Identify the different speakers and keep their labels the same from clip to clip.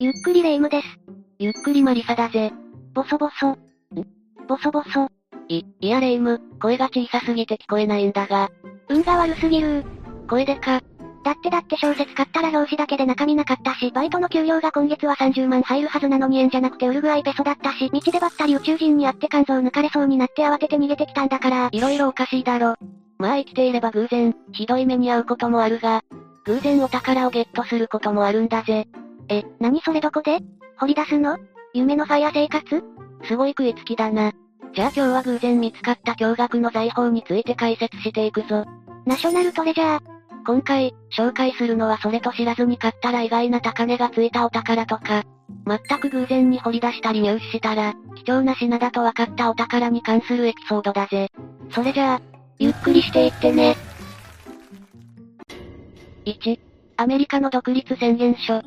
Speaker 1: ゆっくりレ夢ムです。
Speaker 2: ゆっくりマリサだぜ。
Speaker 1: ボソボソ。んボソボソ。
Speaker 2: い、いやレ夢ム、声が小さすぎて聞こえないんだが。
Speaker 1: 運が悪すぎる
Speaker 2: 声でか。
Speaker 1: だってだって小説買ったら表紙だけで中身なかったし、バイトの給料が今月は30万入るはずなのに円じゃなくてウルグアイペソだったし、道でばったり宇宙人に会って肝臓抜かれそうになって慌てて逃げてきたんだから。
Speaker 2: 色々おかしいだろ。まあ生きていれば偶然、ひどい目に遭うこともあるが、偶然お宝をゲットすることもあるんだぜ。
Speaker 1: え、何それどこで？掘り出すの？夢のファイア生活？
Speaker 2: すごい食いつきだな。じゃあ今日は偶然見つかった驚愕の財宝について解説していくぞ。
Speaker 1: ナショナルトレジャー。
Speaker 2: 今回、紹介するのはそれと知らずに買ったら意外な高値がついたお宝とか、全く偶然に掘り出したり入手したら、貴重な品だと分かったお宝に関するエピソードだぜ。それじゃあ、ゆっくりしていってね。1、アメリカの独立宣言書。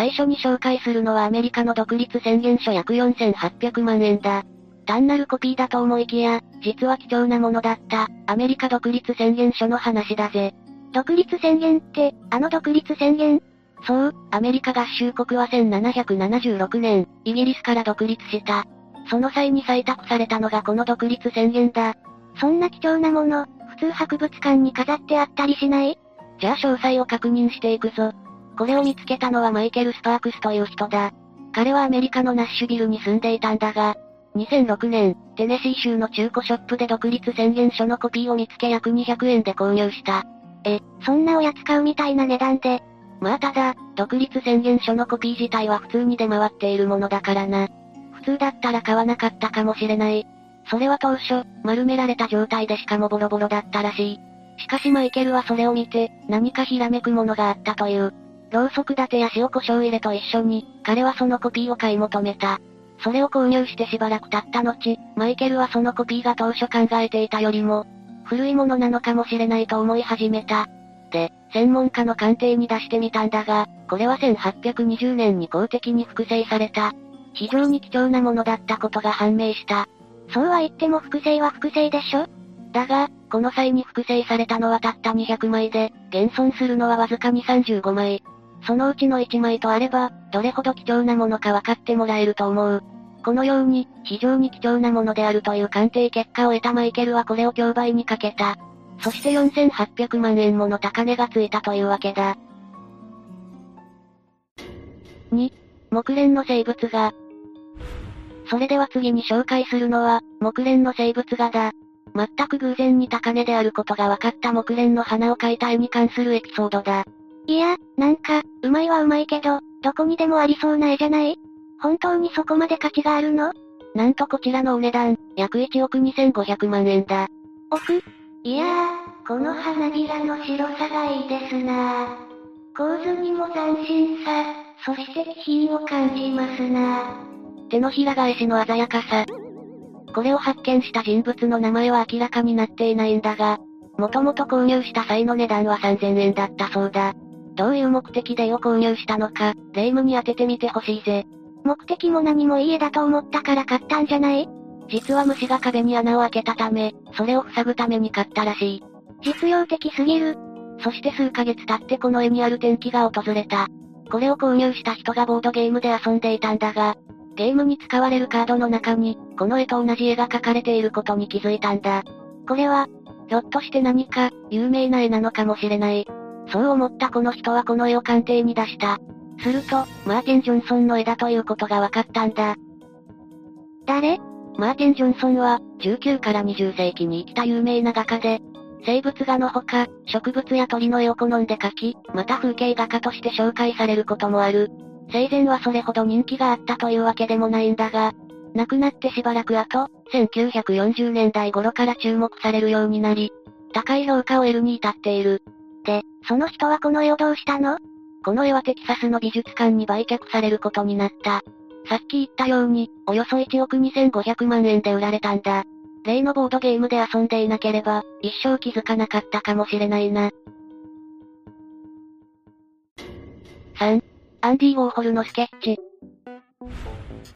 Speaker 2: 最初に紹介するのはアメリカの独立宣言書約4800万円だ。単なるコピーだと思いきや、実は貴重なものだった、アメリカ独立宣言書の話だぜ。
Speaker 1: 独立宣言って、あの独立宣言？
Speaker 2: そう、アメリカ合衆国は1776年、イギリスから独立した。その際に採択されたのがこの独立宣言だ。
Speaker 1: そんな貴重なもの、普通博物館に飾ってあったりしない？
Speaker 2: じゃあ詳細を確認していくぞ。これを見つけたのはマイケル・スパークスという人だ。彼はアメリカのナッシュビルに住んでいたんだが、2006年、テネシー州の中古ショップで独立宣言書のコピーを見つけ約200円で購入した。
Speaker 1: え、そんなおやつ買うみたいな値段で。
Speaker 2: まあただ、独立宣言書のコピー自体は普通に出回っているものだからな。普通だったら買わなかったかもしれない。それは当初、丸められた状態でしかもボロボロだったらしい。しかしマイケルはそれを見て、何かひらめくものがあったという。ろうそく立てや塩胡椒入れと一緒に、彼はそのコピーを買い求めた。それを購入してしばらく経った後、マイケルはそのコピーが当初考えていたよりも、古いものなのかもしれないと思い始めた。で、専門家の鑑定に出してみたんだが、これは1820年に公的に複製された。非常に貴重なものだったことが判明した。
Speaker 1: そうは言っても複製は複製でしょ？
Speaker 2: だが、この際に複製されたのはたった200枚で、現存するのはわずかに35枚。そのうちの1枚とあれば、どれほど貴重なものか分かってもらえると思う。このように、非常に貴重なものであるという鑑定結果を得たマイケルはこれを競売にかけた。そして4800万円もの高値がついたというわけだ。2、木蓮の生物画。それでは次に紹介するのは、木蓮の生物画だ。全く偶然に高値であることが分かった木蓮の花を描いた絵に関するエピソードだ。
Speaker 1: いや、なんか、うまいはうまいけど、どこにでもありそうな絵じゃない？本当にそこまで価値があるの？
Speaker 2: なんとこちらのお値段、約1億2500万円だ。
Speaker 1: 億？いやー、この花びらの白さがいいですな構図にも斬新さ、そして気品を感じますな
Speaker 2: 手のひら返しの鮮やかさ。これを発見した人物の名前は明らかになっていないんだが、もともと購入した際の値段は3000円だったそうだ。どういう目的で絵を購入したのか、霊夢に当ててみてほしいぜ。
Speaker 1: 目的も何もいい絵だと思ったから買ったんじゃない？
Speaker 2: 実は虫が壁に穴を開けたため、それを塞ぐために買ったらしい。
Speaker 1: 実用的すぎる。
Speaker 2: そして数ヶ月経ってこの絵にある転機が訪れた。これを購入した人がボードゲームで遊んでいたんだが、ゲームに使われるカードの中に、この絵と同じ絵が描かれていることに気づいたんだ。これは、ひょっとして何か、有名な絵なのかもしれない。そう思ったこの人はこの絵を鑑定に出した。すると、マーティン・ジョンソンの絵だということが分かったんだ。
Speaker 1: 誰？
Speaker 2: マーティン・ジョンソンは、19から20世紀に生きた有名な画家で、生物画のほか、植物や鳥の絵を好んで描き、また風景画家として紹介されることもある。生前はそれほど人気があったというわけでもないんだが、亡くなってしばらく後、1940年代頃から注目されるようになり、高い評価を得るに至っている。
Speaker 1: で、その人はこの絵をどうしたの？
Speaker 2: この絵はテキサスの美術館に売却されることになった。さっき言ったように、およそ1億2500万円で売られたんだ。例のボードゲームで遊んでいなければ、一生気づかなかったかもしれないな。3、アンディ・ウォーホルのスケッチ。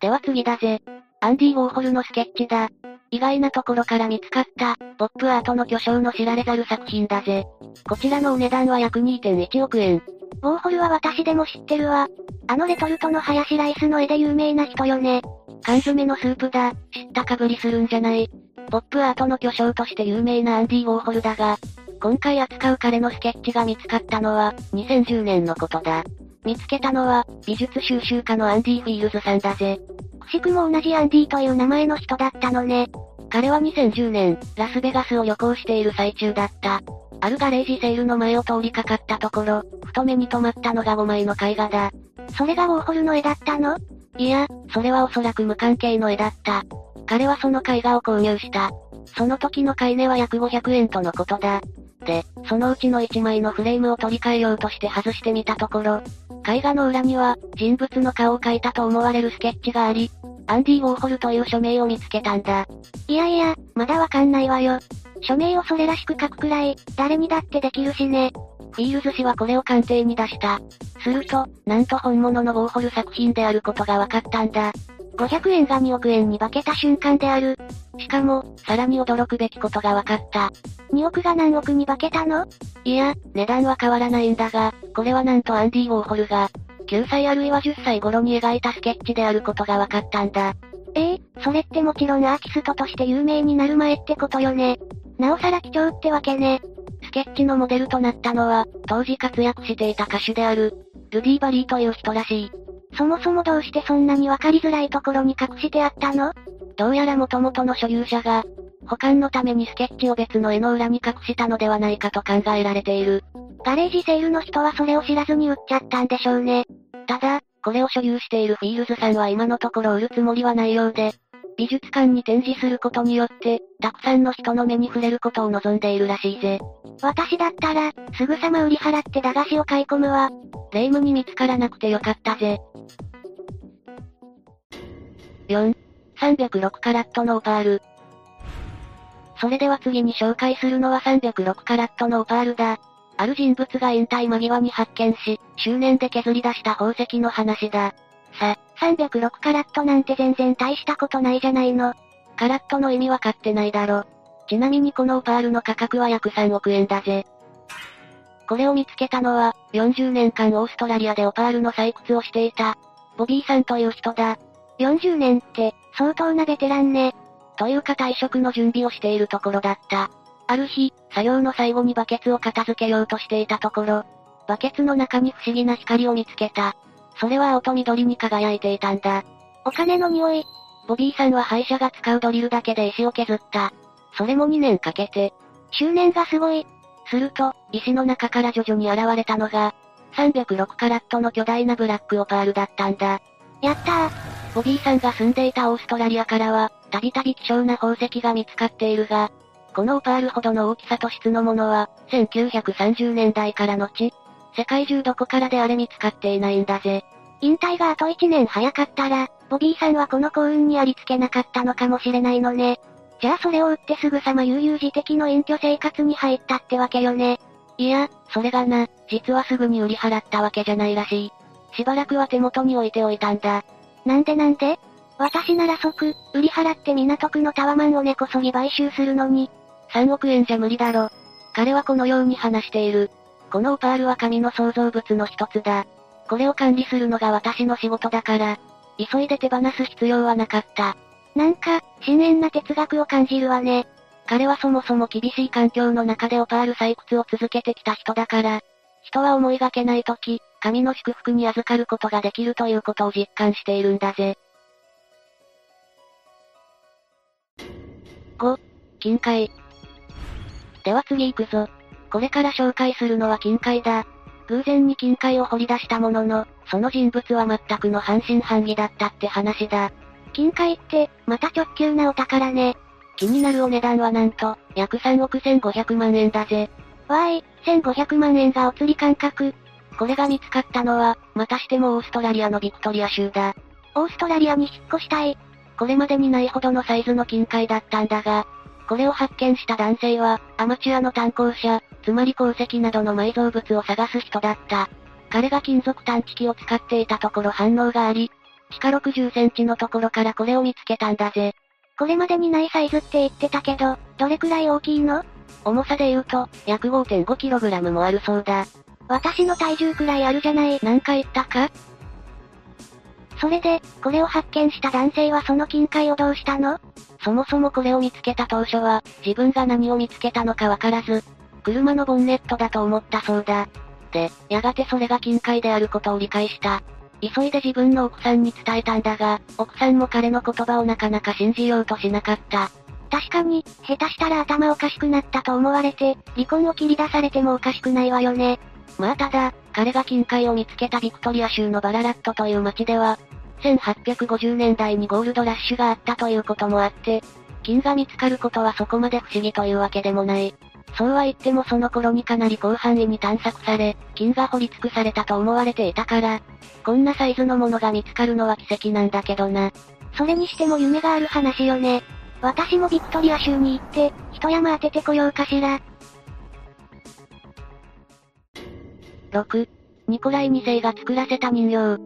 Speaker 2: では次だぜ。アンディ・ウォーホルのスケッチだ。意外なところから見つかった、ポップアートの巨匠の知られざる作品だぜ。こちらのお値段は約2.1億円。
Speaker 1: ウォーホルは私でも知ってるわ。あのレトルトのハヤシライスの絵で有名な人よね。
Speaker 2: 缶詰のスープだ、知ったかぶりするんじゃない。ポップアートの巨匠として有名なアンディ・ウォーホルだが、今回扱う彼のスケッチが見つかったのは、2010年のことだ。見つけたのは、美術収集家のアンディ・フィールズさんだぜ。
Speaker 1: くしくも同じアンディという名前の人だったのね。
Speaker 2: 彼は2010年、ラスベガスを旅行している最中だった。あるガレージセールの前を通りかかったところ、ふと目に留まったのが5枚の絵画だ。
Speaker 1: それがウォーホルの絵だったの？
Speaker 2: いや、それはおそらく無関係の絵だった。彼はその絵画を購入した。その時の買い値は約500円とのことだ。で、そのうちの1枚のフレームを取り替えようとして外してみたところ、絵画の裏には、人物の顔を描いたと思われるスケッチがあり、アンディ・ウォーホルという署名を見つけたんだ。
Speaker 1: いやいや、まだわかんないわよ。署名をそれらしく書くくらい、誰にだってできるしね。
Speaker 2: フィールズ氏はこれを鑑定に出した。すると、なんと本物のウォーホル作品であることが分かったんだ。
Speaker 1: 500円が2億円に化けた瞬間である。
Speaker 2: しかも、さらに驚くべきことが分かった。
Speaker 1: 2億が何億に化けたの？
Speaker 2: いや、値段は変わらないんだが、これはなんとアンディ・ウォーホルが、9歳あるいは10歳頃に描いたスケッチであることが分かったんだ。
Speaker 1: ええ、それってもちろんアーティストとして有名になる前ってことよね。なおさら貴重ってわけね。
Speaker 2: スケッチのモデルとなったのは、当時活躍していた歌手である、ルディ・バリーという人らしい。
Speaker 1: そもそもどうしてそんなにわかりづらいところに隠してあったの？
Speaker 2: どうやら元々の所有者が、保管のためにスケッチを別の絵の裏に隠したのではないかと考えられている。
Speaker 1: ガレージセールの人はそれを知らずに売っちゃったんでしょうね。
Speaker 2: ただ、これを所有しているフィールズさんは今のところ売るつもりはないようで、美術館に展示することによって、たくさんの人の目に触れることを望んでいるらしいぜ。
Speaker 1: 私だったら、すぐさま売り払って駄菓子を買い込むわ。
Speaker 2: 霊夢に見つからなくてよかったぜ。4、306カラットのオパール。それでは次に紹介するのは306カラットのオパールだ。ある人物が引退間際に発見し、執念で削り出した宝石の話だ。
Speaker 1: さ、306カラットなんて全然大したことないじゃないの。
Speaker 2: カラットの意味わかってないだろ。ちなみにこのオパールの価格は約3億円だぜ。これを見つけたのは、40年間オーストラリアでオパールの採掘をしていた、ボビーさんという人だ。
Speaker 1: 40年って、相当なベテランね。
Speaker 2: というか退職の準備をしているところだった。ある日、作業の最後にバケツを片付けようとしていたところ、バケツの中に不思議な光を見つけた。それは青と緑に輝いていたんだ。
Speaker 1: お金の匂い。
Speaker 2: ボビーさんは廃車が使うドリルだけで石を削った。それも2年かけて。
Speaker 1: 執念がすごい。
Speaker 2: すると、石の中から徐々に現れたのが、306カラットの巨大なブラックオパールだったんだ。
Speaker 1: やったー。
Speaker 2: ボビーさんが住んでいたオーストラリアからは、たびたび希少な宝石が見つかっているが、このオパールほどの大きさと質のものは、1930年代から後、世界中どこからであれ見つかっていないんだぜ。
Speaker 1: 引退があと1年早かったら、ボビーさんはこの幸運にありつけなかったのかもしれないのね。じゃあそれを売ってすぐさま悠々自適の隠居生活に入ったってわけよね。
Speaker 2: いや、それがな、実はすぐに売り払ったわけじゃないらしい。しばらくは手元に置いておいたんだ。
Speaker 1: なんでなんで？私なら即、売り払って港区のタワマンを根こそぎ買収するのに、
Speaker 2: 3億円じゃ無理だろ。彼はこのように話している。このオパールは神の創造物の一つだ。これを管理するのが私の仕事だから、急いで手放す必要はなかった。
Speaker 1: なんか、深遠な哲学を感じるわね。
Speaker 2: 彼はそもそも厳しい環境の中でオパール採掘を続けてきた人だから、人は思いがけない時、神の祝福に預かることができるということを実感しているんだぜ。5、金塊。では次行くぞ。これから紹介するのは金塊だ。偶然に金塊を掘り出したものの、その人物は全くの半信半疑だったって話だ。
Speaker 1: 金塊って、また直球なお宝ね。
Speaker 2: 気になるお値段はなんと、約3億1500万円だぜ。
Speaker 1: わーい、1500万円がお釣り感覚。
Speaker 2: これが見つかったのは、またしてもオーストラリアのビクトリア州だ。
Speaker 1: オーストラリアに引っ越したい。
Speaker 2: これまでにないほどのサイズの金塊だったんだが、これを発見した男性は、アマチュアの炭鉱者、つまり鉱石などの埋蔵物を探す人だった。彼が金属探知機を使っていたところ反応があり、地下60センチのところからこれを見つけたんだぜ。
Speaker 1: これまでにないサイズって言ってたけど、どれくらい大きいの？
Speaker 2: 重さで言うと、約 5.5kg もあるそうだ。
Speaker 1: 私の体重くらいあるじゃない。
Speaker 2: なんか言ったか？
Speaker 1: それで、これを発見した男性はその金塊をどうしたの？
Speaker 2: そもそもこれを見つけた当初は、自分が何を見つけたのかわからず、車のボンネットだと思ったそうだ。で、やがてそれが金塊であることを理解した。急いで自分の奥さんに伝えたんだが、奥さんも彼の言葉をなかなか信じようとしなかった。
Speaker 1: 確かに、下手したら頭おかしくなったと思われて、離婚を切り出されてもおかしくないわよね。
Speaker 2: まあただ、彼が金塊を見つけたビクトリア州のバララットという町では、1850年代にゴールドラッシュがあったということもあって、金が見つかることはそこまで不思議というわけでもない。そうは言ってもその頃にかなり広範囲に探索され、金が掘り尽くされたと思われていたから、こんなサイズのものが見つかるのは奇跡なんだけどな。
Speaker 1: それにしても夢がある話よね。私もビクトリア州に行って、一山当ててこようかしら。
Speaker 2: 6、ニコライ2世が作らせた人形。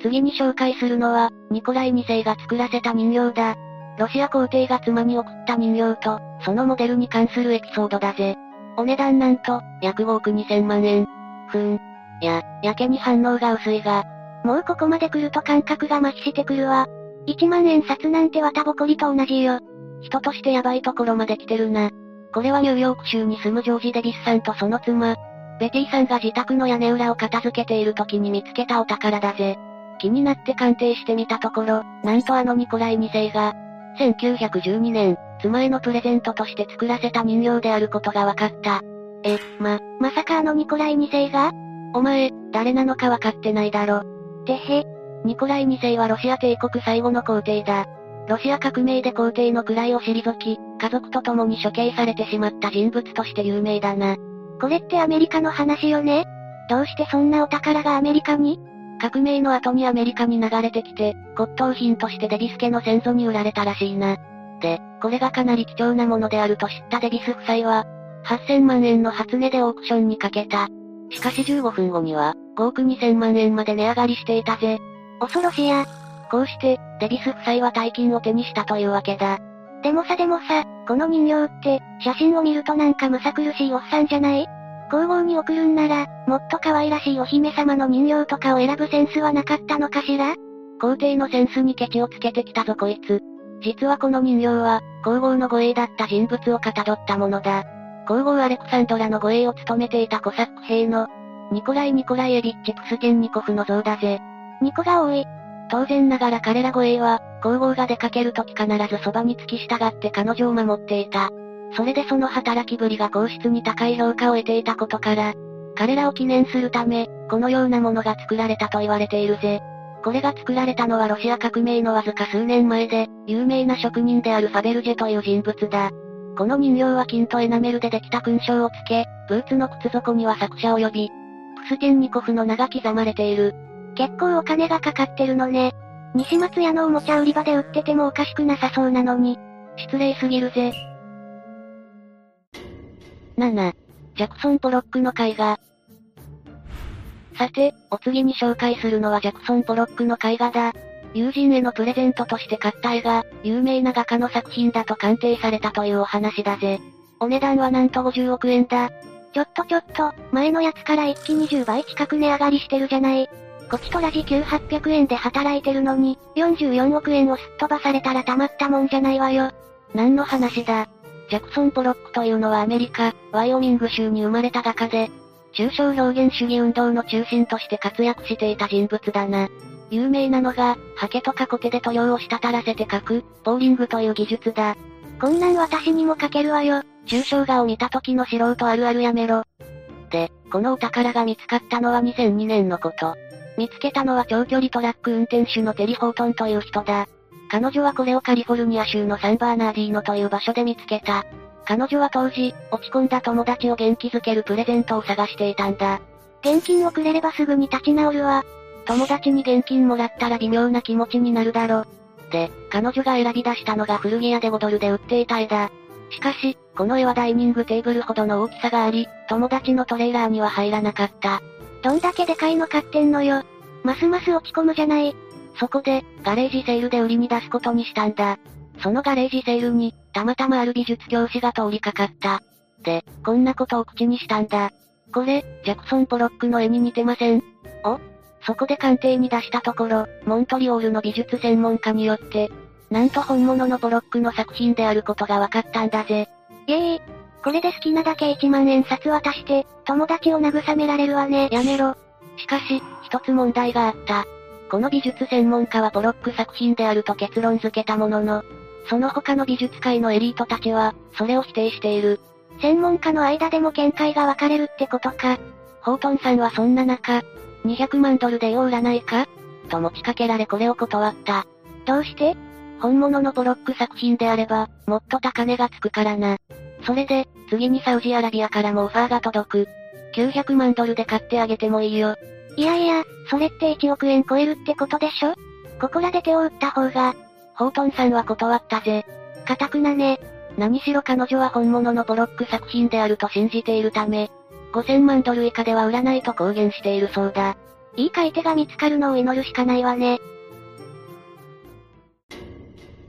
Speaker 2: 次に紹介するのは、ニコライ2世が作らせた人形だ。ロシア皇帝が妻に送った人形と、そのモデルに関するエピソードだぜ。お値段なんと、約5億2000万円。ふーん。や、やけに反応が薄いが。
Speaker 1: もうここまで来ると感覚が麻痺してくるわ。1万円札なんて綿ぼこりと同じよ。
Speaker 2: 人としてヤバいところまで来てるな。これはニューヨーク州に住むジョージ・デビスさんとその妻、ベティさんが自宅の屋根裏を片付けている時に見つけたお宝だぜ。気になって鑑定してみたところ、なんとあのニコライ2世が、1912年、妻へのプレゼントとして作らせた人形であることが分かった。
Speaker 1: え、ま、まさかあのニコライ2世が？
Speaker 2: お前、誰なのか分かってないだろ。
Speaker 1: てへ。
Speaker 2: ニコライ2世はロシア帝国最後の皇帝だ。ロシア革命で皇帝の位を退き、家族と共に処刑されてしまった人物として有名だな。
Speaker 1: これってアメリカの話よね？どうしてそんなお宝がアメリカに？
Speaker 2: 革命の後にアメリカに流れてきて、骨董品としてデビス家の先祖に売られたらしいな。で、これがかなり貴重なものであると知ったデビス夫妻は、8000万円の初値でオークションにかけた。しかし15分後には、5億2000万円まで値上がりしていたぜ。
Speaker 1: 恐ろしや。
Speaker 2: こうして、デビス夫妻は大金を手にしたというわけだ。
Speaker 1: でもさでもさ、この人形って、写真を見るとなんかむさ苦しいおっさんじゃない？皇后に送るんなら、もっと可愛らしいお姫様の人形とかを選ぶセンスはなかったのかしら？
Speaker 2: 皇帝のセンスにケチをつけてきたぞこいつ。実はこの人形は、皇后の護衛だった人物をかたどったものだ。皇后アレクサンドラの護衛を務めていたコサック兵の、ニコライ・ニコライエビッチ・プスケンニコフの像だぜ。
Speaker 1: ニコが多い。
Speaker 2: 当然ながら彼ら護衛は、皇后が出かけるとき必ずそばに付き従って彼女を守っていた。それでその働きぶりが皇室に高い評価を得ていたことから、彼らを記念するため、このようなものが作られたと言われているぜ。これが作られたのはロシア革命のわずか数年前で、有名な職人であるファベルジェという人物だ。この人形は金とエナメルでできた勲章をつけ、ブーツの靴底には作者を呼び、プステンニコフの名が刻まれている。
Speaker 1: 結構お金がかかってるのね。西松屋のおもちゃ売り場で売っててもおかしくなさそうなのに。
Speaker 2: 失礼すぎるぜ。7、ジャクソン・ポロックの絵画。さて、お次に紹介するのはジャクソン・ポロックの絵画だ。友人へのプレゼントとして買った絵が、有名な画家の作品だと鑑定されたというお話だぜ。お値段はなんと50億円だ。
Speaker 1: ちょっとちょっと、前のやつから一気に10倍近く値上がりしてるじゃない。こちとら時給800円で働いてるのに、44億円をすっ飛ばされたらたまったもんじゃないわよ。
Speaker 2: 何の話だ。ジャクソン・ポロックというのはアメリカ、ワイオミング州に生まれた画家で、抽象表現主義運動の中心として活躍していた人物だな。有名なのが、ハケとかコテで塗料を滴らせて描く、ポーリングという技術だ。
Speaker 1: こんなん私にも描けるわよ。
Speaker 2: 抽象画を見た時の素人あるあるやめろ。で、このお宝が見つかったのは2002年のこと。見つけたのは長距離トラック運転手のテリ・ホートンという人だ。彼女はこれをカリフォルニア州のサンバーナーディーノという場所で見つけた。彼女は当時、落ち込んだ友達を元気づけるプレゼントを探していたんだ。
Speaker 1: 現金をくれればすぐに立ち直るわ。
Speaker 2: 友達に現金もらったら微妙な気持ちになるだろ。で、彼女が選び出したのが古着屋で5ドルで売っていた絵だ。しかし、この絵はダイニングテーブルほどの大きさがあり、友達のトレーラーには入らなかった。
Speaker 1: どんだけでかいの買ってんのよ。ますます落ち込むじゃない。
Speaker 2: そこで、ガレージセールで売りに出すことにしたんだ。そのガレージセールに、たまたまある美術教師が通りかかった。で、こんなことを口にしたんだ。これ、ジャクソン・ポロックの絵に似てません？
Speaker 1: お
Speaker 2: そこで鑑定に出したところ、モントリオールの美術専門家によって、なんと本物のポロックの作品であることが分かったんだぜ。
Speaker 1: イェーイ。これで好きなだけ1万円札渡して、友達を慰められるわね。
Speaker 2: やめろ。しかし、一つ問題があった。この美術専門家はポロック作品であると結論付けたものの、その他の美術界のエリートたちは、それを否定している。
Speaker 1: 専門家の間でも見解が分かれるってことか。
Speaker 2: ホートンさんはそんな中、200万ドルでよう売らないか？と持ちかけられこれを断った。
Speaker 1: どうして？
Speaker 2: 本物のポロック作品であれば、もっと高値がつくからな。それで、次にサウジアラビアからもオファーが届く。900万ドルで買ってあげてもいいよ。
Speaker 1: いやいや、それって1億円超えるってことでしょ？ここらで手を打った方が。
Speaker 2: ホートンさんは断ったぜ。
Speaker 1: かたくなね。
Speaker 2: 何しろ彼女は本物のポロック作品であると信じているため、5000万ドル以下では売らないと公言しているそうだ。
Speaker 1: いい買い手が見つかるのを祈るしかないわね。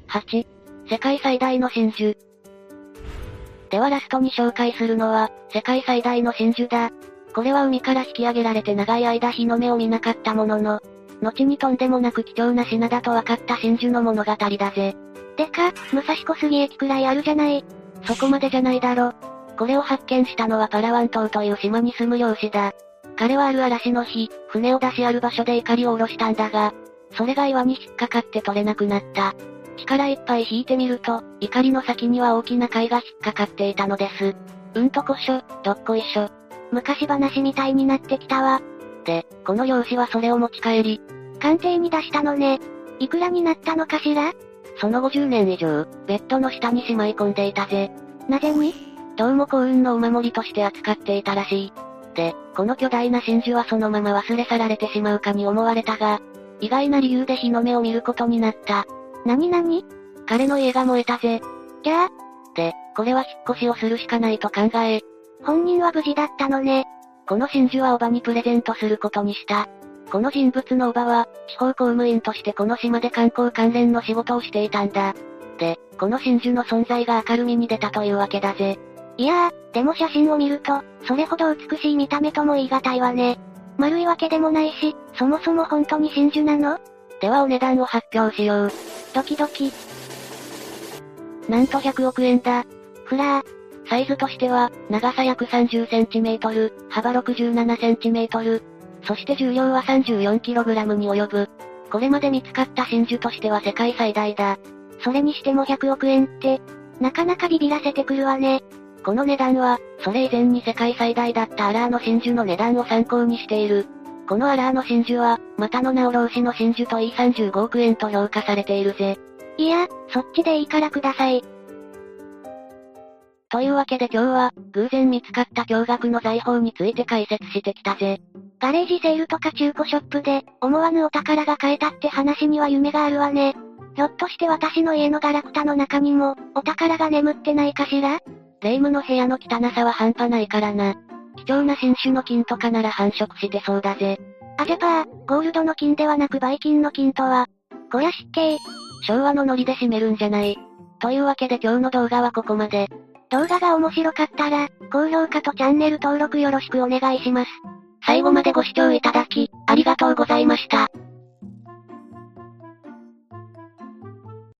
Speaker 2: 8、世界最大の真珠。ではラストに紹介するのは、世界最大の真珠だ。これは海から引き上げられて長い間日の目を見なかったものの、後にとんでもなく貴重な品だと分かった真珠の物語だぜ。
Speaker 1: でか、武蔵小杉駅くらいあるじゃない。
Speaker 2: そこまでじゃないだろ。これを発見したのはパラワン島という島に住む漁師だ。彼はある嵐の日、船を出しある場所で怒りを下ろしたんだが、それが岩に引っかかって取れなくなった。力いっぱい引いてみると、怒りの先には大きな貝が引っかかっていたのです。うんとこしょ、どっこいしょ。
Speaker 1: 昔話みたいになってきたわ。
Speaker 2: で、この漁師はそれを持ち帰り、
Speaker 1: 鑑定に出したのね。いくらになったのかしら？
Speaker 2: その50年以上、ベッドの下にしまい込んでいたぜ。
Speaker 1: なぜに？
Speaker 2: どうも幸運のお守りとして扱っていたらしい。で、この巨大な真珠はそのまま忘れ去られてしまうかに思われたが、意外な理由で日の目を見ることになった。
Speaker 1: なになに
Speaker 2: 彼の家が燃えたぜ。
Speaker 1: じゃあ
Speaker 2: で、これは引っ越しをするしかないと考え。
Speaker 1: 本人は無事だったのね。
Speaker 2: この真珠はおばにプレゼントすることにした。この人物のおばは、地方公務員としてこの島で観光関連の仕事をしていたんだ。で、この真珠の存在が明るみに出たというわけだぜ。
Speaker 1: いやー、でも写真を見ると、それほど美しい見た目とも言い難いわね。丸いわけでもないし、そもそも本当に真珠なの？
Speaker 2: ではお値段を発表しよう。
Speaker 1: ドキドキ。
Speaker 2: なんと100億円だ。
Speaker 1: ふらー。
Speaker 2: サイズとしては、長さ約30センチメートル、幅67センチメートル、そして重量は 34kg に及ぶ。これまで見つかった真珠としては世界最大だ。
Speaker 1: それにしても100億円って、なかなかビビらせてくるわね。
Speaker 2: この値段は、それ以前に世界最大だったアラーの真珠の値段を参考にしている。このアラーの真珠は、またの名を老子の真珠といい35億円と評価されているぜ。
Speaker 1: いや、そっちでいいからください。
Speaker 2: というわけで今日は、偶然見つかった驚愕の財宝について解説してきたぜ。
Speaker 1: ガレージセールとか中古ショップで、思わぬお宝が買えたって話には夢があるわね。ひょっとして私の家のガラクタの中にも、お宝が眠ってないかしら？
Speaker 2: 霊夢の部屋の汚さは半端ないからな。貴重な新種の金とかなら繁殖してそうだぜ。
Speaker 1: あジャパー、ゴールドの金ではなくバイキンの金とは、こりゃ失敬。
Speaker 2: 昭和のノリで締めるんじゃない。というわけで今日の動画はここまで。
Speaker 1: 動画が面白かったら、高評価とチャンネル登録よろしくお願いします。
Speaker 2: 最後までご視聴いただき、ありがとうございました。